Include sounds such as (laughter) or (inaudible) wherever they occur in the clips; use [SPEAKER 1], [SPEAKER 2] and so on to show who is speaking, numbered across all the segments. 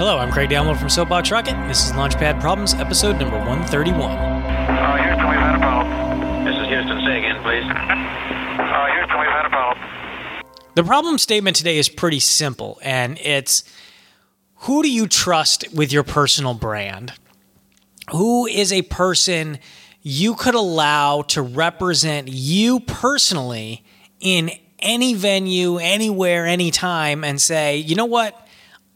[SPEAKER 1] Hello, I'm Craig Download from Soapbox Rocket. This is Launchpad Problems, episode number 131.
[SPEAKER 2] Uh, Houston, we've had a problem.
[SPEAKER 3] This is Houston. Say again, please.
[SPEAKER 2] Uh, Houston, we've had a problem.
[SPEAKER 1] The problem statement today is pretty simple, and it's who do you trust with your personal brand? Who is a person you could allow to represent you personally in any venue, anywhere, anytime, and say, you know what?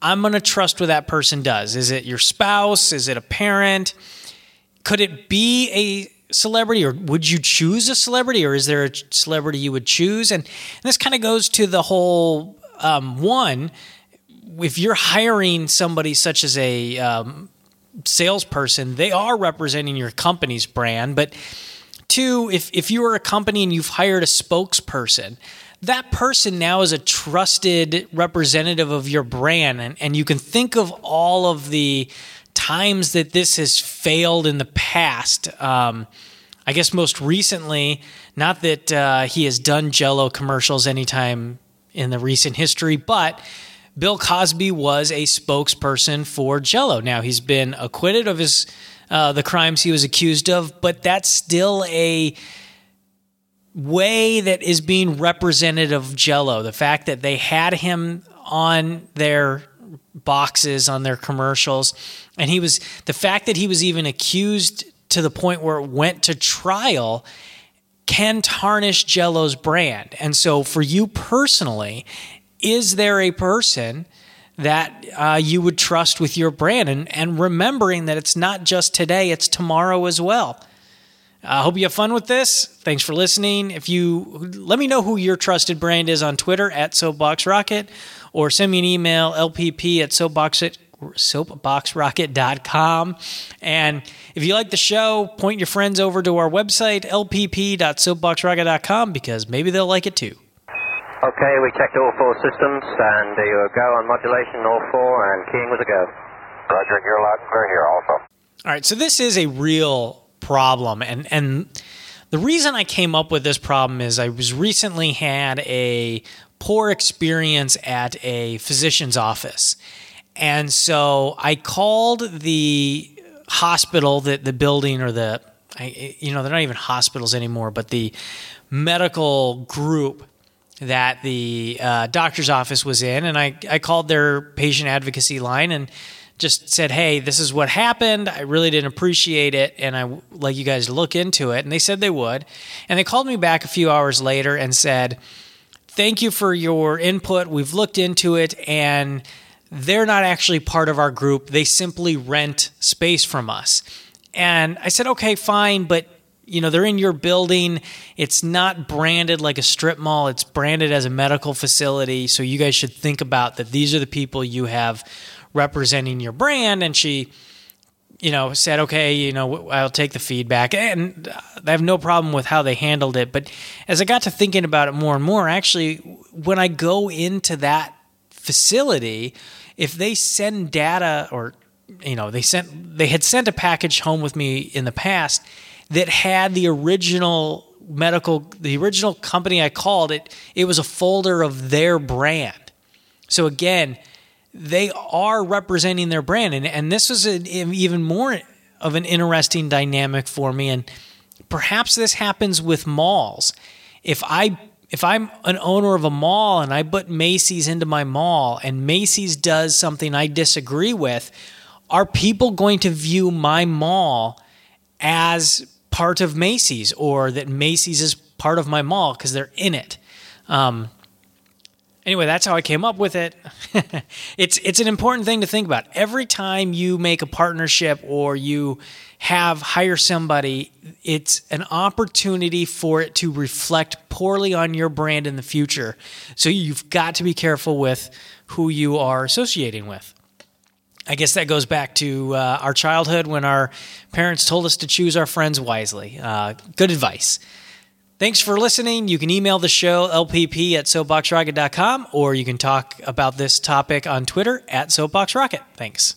[SPEAKER 1] I'm going to trust what that person does. Is it your spouse? Is it a parent? Could it be a celebrity, or would you choose a celebrity, or is there a celebrity you would choose? And, and this kind of goes to the whole um, one. If you're hiring somebody such as a um, salesperson, they are representing your company's brand. But two, if if you are a company and you've hired a spokesperson, that person now is a trusted representative of your brand, and, and you can think of all of the times that this has failed in the past. Um, I guess most recently, not that uh, he has done Jello commercials anytime in the recent history, but Bill Cosby was a spokesperson for Jello. Now he's been acquitted of his uh, the crimes he was accused of, but that's still a way that is being representative of Jello. The fact that they had him on their boxes on their commercials and he was the fact that he was even accused to the point where it went to trial can tarnish Jello's brand. And so for you personally, is there a person that uh, you would trust with your brand and, and remembering that it's not just today, it's tomorrow as well. I hope you have fun with this. Thanks for listening. If you let me know who your trusted brand is on Twitter at Soapbox Rocket or send me an email, lpp at soapbox soapboxrocket.com. And if you like the show, point your friends over to our website, lpp.soapboxrocket.com, because maybe they'll like it too.
[SPEAKER 3] Okay, we checked all four systems, and you were go on modulation, all four, and keying was a go.
[SPEAKER 2] Roger, you're loud and clear here also.
[SPEAKER 1] All right, so this is a real problem, and and the reason I came up with this problem is I was recently had a poor experience at a physician's office, and so I called the hospital, the the building or the I, you know they're not even hospitals anymore, but the medical group that the uh, doctor's office was in, and I, I called their patient advocacy line and just said, "Hey, this is what happened. I really didn't appreciate it, and I like you guys look into it." And they said they would, and they called me back a few hours later and said, "Thank you for your input. We've looked into it, and they're not actually part of our group. They simply rent space from us." And I said, "Okay, fine, but." you know they're in your building it's not branded like a strip mall it's branded as a medical facility so you guys should think about that these are the people you have representing your brand and she you know said okay you know i'll take the feedback and uh, i have no problem with how they handled it but as i got to thinking about it more and more actually when i go into that facility if they send data or you know they sent they had sent a package home with me in the past that had the original medical the original company I called it it was a folder of their brand. So again, they are representing their brand and and this was an even more of an interesting dynamic for me and perhaps this happens with malls. If I if I'm an owner of a mall and I put Macy's into my mall and Macy's does something I disagree with, are people going to view my mall as part of Macy's or that Macy's is part of my mall because they're in it. Um, anyway, that's how I came up with it. (laughs) it's it's an important thing to think about. Every time you make a partnership or you have hire somebody, it's an opportunity for it to reflect poorly on your brand in the future. So you've got to be careful with who you are associating with. I guess that goes back to uh, our childhood when our parents told us to choose our friends wisely. Uh, good advice. Thanks for listening. You can email the show, lpp at soapboxrocket.com, or you can talk about this topic on Twitter at soapboxrocket. Thanks.